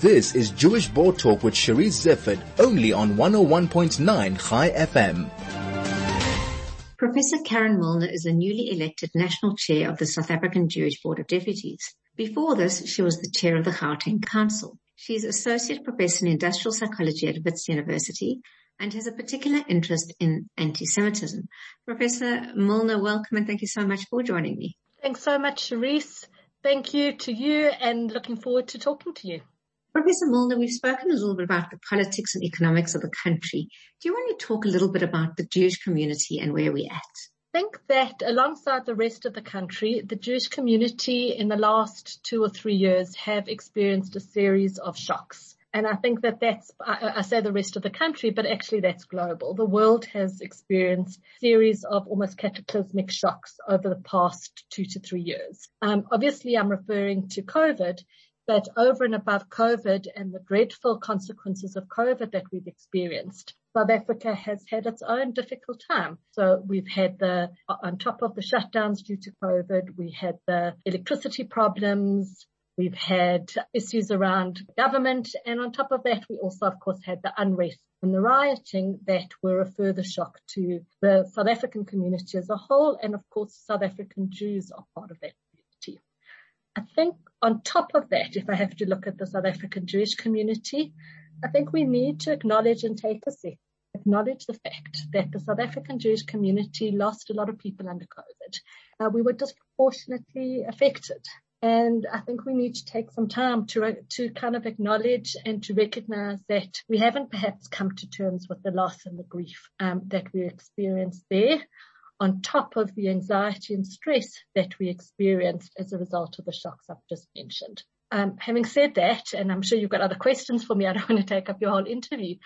This is Jewish Board Talk with Charisse Zeifert, only on 101.9 ChaiFM. Professor Karen Milner is the newly elected national chair of the South African Jewish Board of Deputies. Before this, she was the chair of the Gauteng Council. She is associate professor in industrial psychology at Wits University and has a particular interest in anti-Semitism. Professor Milner, welcome and thank you so much for joining me. Thanks so much, Charisse. Thank you to you and looking forward to talking to you. Professor Milner, we've spoken a little bit about the politics and economics of the country. Do you want to talk a little bit about the Jewish community and where we're at? I think that alongside the rest of the country, the Jewish community in the last two or three years have experienced a series of shocks. And I think that that's, I, say the rest of the country, but actually that's global. The world has experienced a series of almost cataclysmic shocks over the past two to three years. Um, obviously I'm referring to COVID, but over and above COVID and the dreadful consequences of COVID that we've experienced, South Africa has had its own difficult time. So we've had the, on top of the shutdowns due to COVID, we had the electricity problems, We've had issues around government and on top of that we also of course had the unrest and the rioting that were a further shock to the South African community as a whole and of course South African Jews are part of that. I think on top of that, if I have to look at the South African Jewish community, I think we need to acknowledge and take a step, acknowledge the fact that the South African Jewish community lost a lot of people under COVID. Uh, we were disproportionately affected. And I think we need to take some time to, to kind of acknowledge and to recognize that we haven't perhaps come to terms with the loss and the grief um, that we experienced there on top of the anxiety and stress that we experienced as a result of the shocks I've just mentioned. Um, having said that, and I'm sure you've got other questions for me, I don't want to take up your whole interview.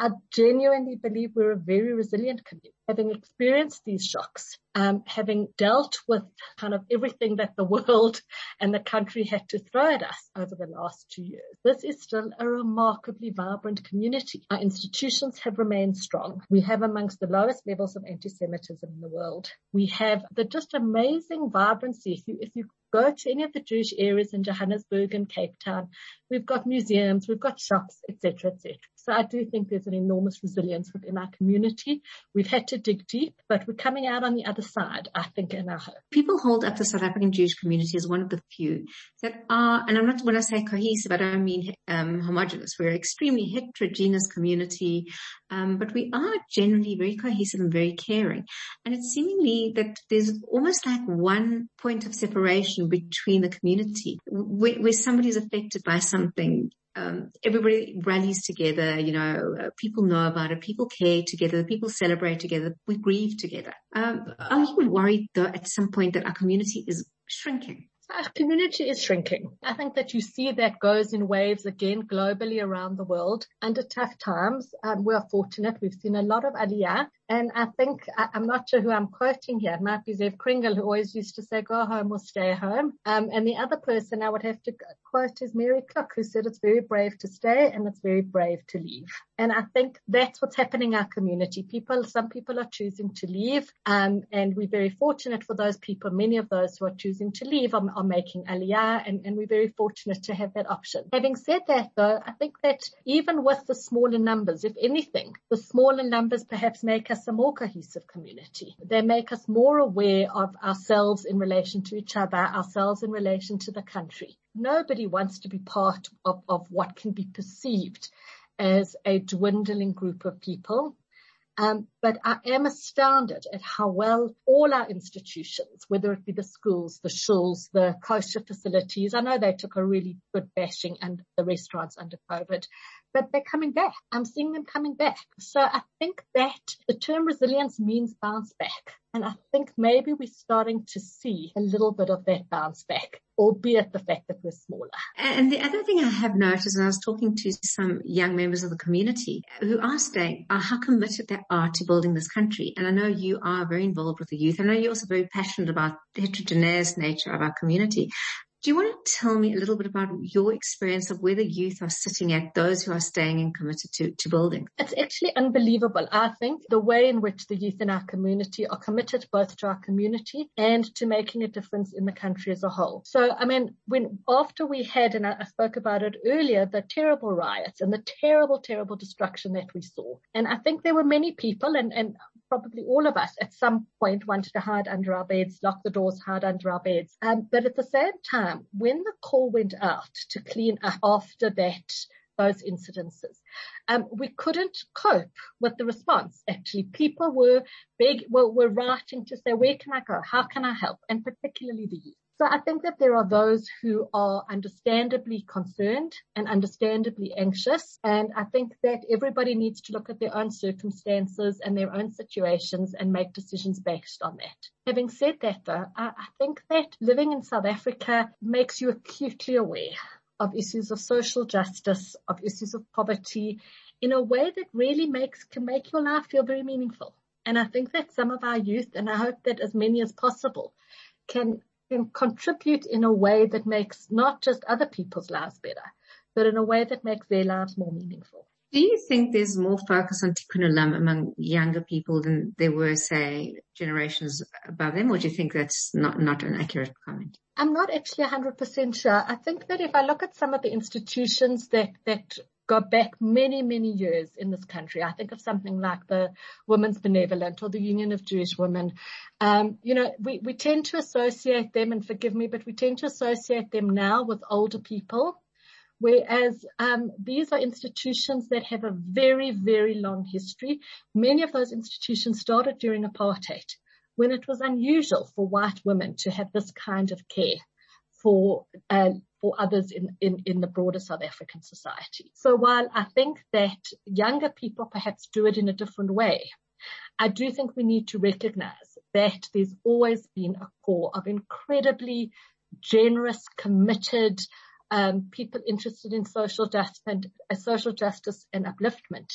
I genuinely believe we're a very resilient community. Having experienced these shocks, um, having dealt with kind of everything that the world and the country had to throw at us over the last two years, this is still a remarkably vibrant community. Our institutions have remained strong. We have amongst the lowest levels of anti-Semitism in the world. We have the just amazing vibrancy. If you, if you go to any of the Jewish areas in Johannesburg and Cape Town, we've got museums, we've got shops, etc., etc. So I do think there's an enormous resilience within our community. We've had to dig deep, but we're coming out on the other side, I think, in our hope. People hold up the South African Jewish community as one of the few that are, and I'm not, when I say cohesive, I don't mean um, homogenous. We're an extremely heterogeneous community, um, but we are generally very cohesive and very caring. And it's seemingly that there's almost like one point of separation between the community where, where somebody is affected by something um, everybody rallies together, you know, uh, people know about it, people care together, people celebrate together, we grieve together. Um, are you worried though at some point that our community is shrinking? Our community is shrinking. I think that you see that goes in waves again globally around the world. Under tough times, um, we are fortunate. We've seen a lot of aliyah and I think, I, am not sure who I'm quoting here. It might be Zev Krengel who always used to say, go home or stay home. Um, and the other person I would have to quote is Mary Kluk who said it's very brave to stay and it's very brave to leave. And I think that's what's happening in our community. People, some people are choosing to leave. Um, and we're very fortunate for those people. Many of those who are choosing to leave are, are making aliyah and, and we're very fortunate to have that option. Having said that though, I think that even with the smaller numbers, if anything, the smaller numbers perhaps make us a more cohesive community. They make us more aware of ourselves in relation to each other, ourselves in relation to the country. Nobody wants to be part of, of what can be perceived as a dwindling group of people. Um, but I am astounded at how well all our institutions, whether it be the schools, the shuls, the kosher facilities, I know they took a really good bashing and the restaurants under COVID, but they're coming back. I'm seeing them coming back. So I think that the term resilience means bounce back. And I think maybe we're starting to see a little bit of that bounce back, albeit the fact that we're smaller. And the other thing I have noticed, and I was talking to some young members of the community who are saying how committed they are to building this country. And I know you are very involved with the youth. I know you're also very passionate about the heterogeneous nature of our community. Do you want to tell me a little bit about your experience of where the youth are sitting at, those who are staying and committed to, to building? It's actually unbelievable. I think the way in which the youth in our community are committed both to our community and to making a difference in the country as a whole. So, I mean, when after we had, and I spoke about it earlier, the terrible riots and the terrible, terrible destruction that we saw. And I think there were many people and, and probably all of us at some point wanted to hide under our beds, lock the doors, hide under our beds. Um, but at the same time, when the call went out to clean up after that, those incidences. Um, we couldn't cope with the response. Actually, people were big, were, were writing to say, where can I go? How can I help? And particularly the youth. So I think that there are those who are understandably concerned and understandably anxious. And I think that everybody needs to look at their own circumstances and their own situations and make decisions based on that. Having said that though, I, I think that living in South Africa makes you acutely aware of issues of social justice, of issues of poverty in a way that really makes, can make your life feel very meaningful. And I think that some of our youth, and I hope that as many as possible, can can contribute in a way that makes not just other people's lives better, but in a way that makes their lives more meaningful. Do you think there's more focus on tikkun olam among younger people than there were, say, generations above them, or do you think that's not, not an accurate comment? I'm not actually 100% sure. I think that if I look at some of the institutions that, that go back many, many years in this country. I think of something like the Women's Benevolent or the Union of Jewish Women. Um, you know, we, we tend to associate them, and forgive me, but we tend to associate them now with older people. Whereas um, these are institutions that have a very, very long history. Many of those institutions started during apartheid, when it was unusual for white women to have this kind of care for uh, for others in, in, in the broader South African society. So while I think that younger people perhaps do it in a different way, I do think we need to recognize that there's always been a core of incredibly generous, committed, um, people interested in social justice and uh, social justice and upliftment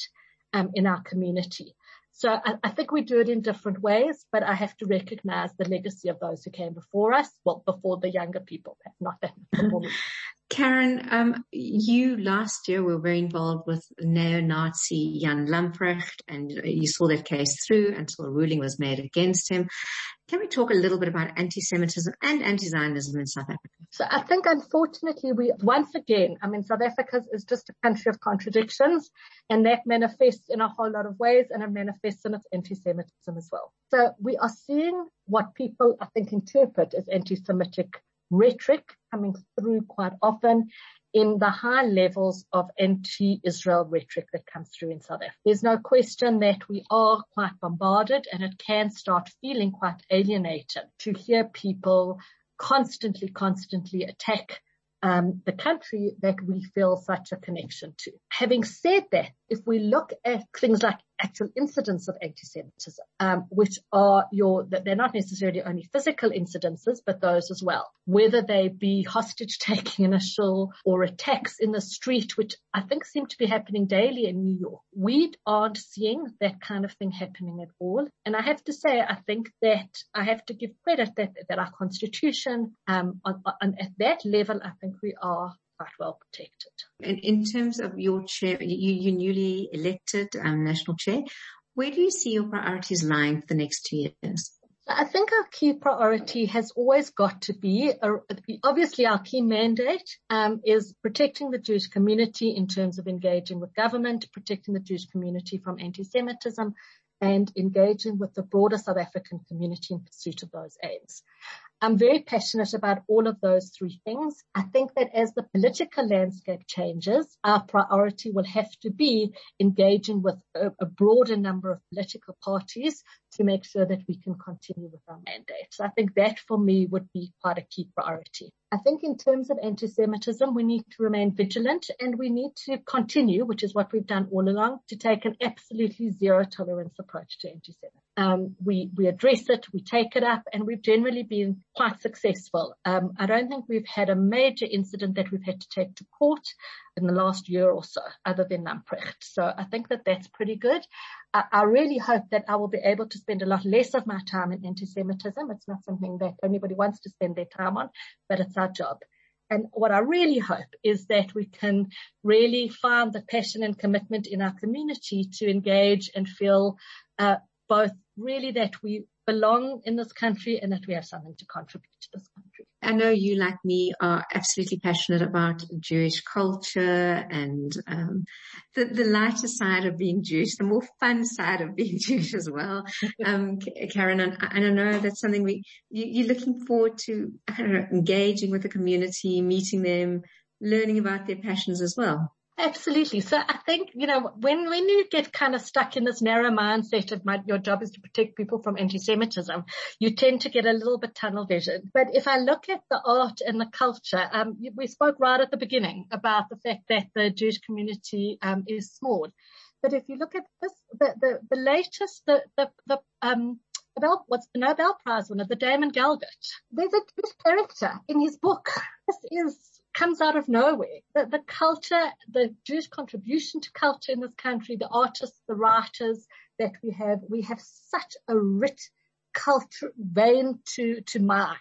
um, in our community. So I, I, think we do it in different ways, but I have to recognize the legacy of those who came before us. Well, before the younger people, not that. Karen, um, you last year were very involved with neo-Nazi Jan Lamprecht and you saw that case through until a ruling was made against him. Can we talk a little bit about anti-Semitism and anti-Zionism in South Africa? So I think unfortunately we, once again, I mean, South Africa is just a country of contradictions and that manifests in a whole lot of ways and it manifests in its anti-Semitism as well. So we are seeing what people, I think, interpret as anti-Semitic rhetoric coming through quite often in the high levels of anti-Israel rhetoric that comes through in South Africa. There's no question that we are quite bombarded and it can start feeling quite alienated to hear people constantly, constantly attack um, the country that we feel such a connection to. Having said that, if we look at things like actual incidents of anti-Semitism, um, which are your, they're not necessarily only physical incidences, but those as well. Whether they be hostage taking in a or attacks in the street, which I think seem to be happening daily in New York. We aren't seeing that kind of thing happening at all. And I have to say, I think that I have to give credit that, that our constitution, um, on, on, at that level, I think we are quite well protected. In, in terms of your chair, you, you newly elected um, national chair, where do you see your priorities lying for the next two years? I think our key priority has always got to be, uh, obviously our key mandate um, is protecting the Jewish community in terms of engaging with government, protecting the Jewish community from anti-Semitism, and engaging with the broader South African community in pursuit of those aims. I'm very passionate about all of those three things. I think that as the political landscape changes, our priority will have to be engaging with a, a broader number of political parties to make sure that we can continue with our mandate. So I think that for me would be quite a key priority. I think in terms of anti-Semitism, we need to remain vigilant and we need to continue, which is what we've done all along, to take an absolutely zero tolerance approach to anti-Semitism. Um, we, we address it, we take it up, and we've generally been quite successful. Um, I don't think we've had a major incident that we've had to take to court in the last year or so, other than Lamprecht. So I think that that's pretty good. I, I really hope that I will be able to spend a lot less of my time in anti-Semitism. It's not something that anybody wants to spend their time on, but it's our job. And what I really hope is that we can really find the passion and commitment in our community to engage and feel uh, both really that we belong in this country and that we have something to contribute to this country. I know you, like me, are absolutely passionate about Jewish culture and um, the, the lighter side of being Jewish, the more fun side of being Jewish as well. Um, Karen, and, and, I know that's something we you, are looking forward to. I don't know, engaging with the community, meeting them, learning about their passions as well. Absolutely. So I think, you know, when, when you get kind of stuck in this narrow mindset of my, your job is to protect people from anti-Semitism, you tend to get a little bit tunnel vision. But if I look at the art and the culture, um, we spoke right at the beginning about the fact that the Jewish community, um, is small. But if you look at this, the, the, the latest, the, the, the, um, Nobel, what's the Nobel Prize winner, the Damon Galgut. There's a Jewish character in his book. This is comes out of nowhere. The, the culture, the Jewish contribution to culture in this country, the artists, the writers that we have, we have such a rich culture vein to, to mine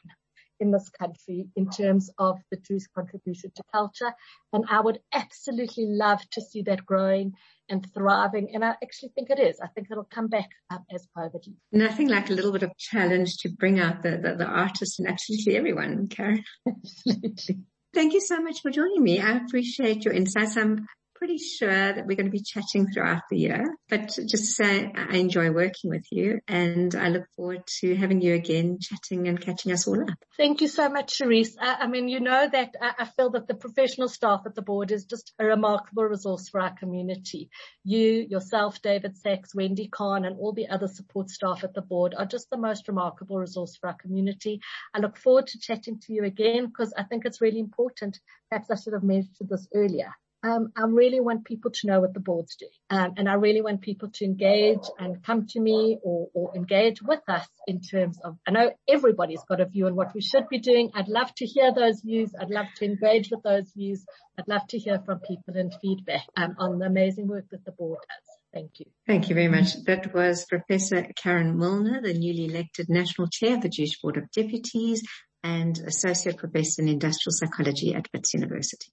in this country in terms of the Jewish contribution to culture. And I would absolutely love to see that growing and thriving. And I actually think it is. I think it'll come back um, as COVID. Nothing like a little bit of challenge to bring out the, the, the artists and absolutely everyone, Karen. absolutely. Thank you so much for joining me. I appreciate your insights. I'm pretty sure that we're going to be chatting throughout the year, but just to say I enjoy working with you and I look forward to having you again chatting and catching us all up. Thank you so much, Charisse. I, I mean, you know that I, I, feel that the professional staff at the board is just a remarkable resource for our community. You, yourself, David Saks, Wendy Kahn and all the other support staff at the board are just the most remarkable resource for our community. I look forward to chatting to you again because I think it's really important. Perhaps I should have mentioned this earlier um, I really want people to know what the board's doing. Um, and I really want people to engage and come to me or, or, engage with us in terms of, I know everybody's got a view on what we should be doing. I'd love to hear those views. I'd love to engage with those views. I'd love to hear from people and feedback um, on the amazing work that the board does. Thank you. Thank you very much. That was Professor Karen Milner, the newly elected National Chair of the Jewish Board of Deputies and Associate Professor in Industrial Psychology at Wits University.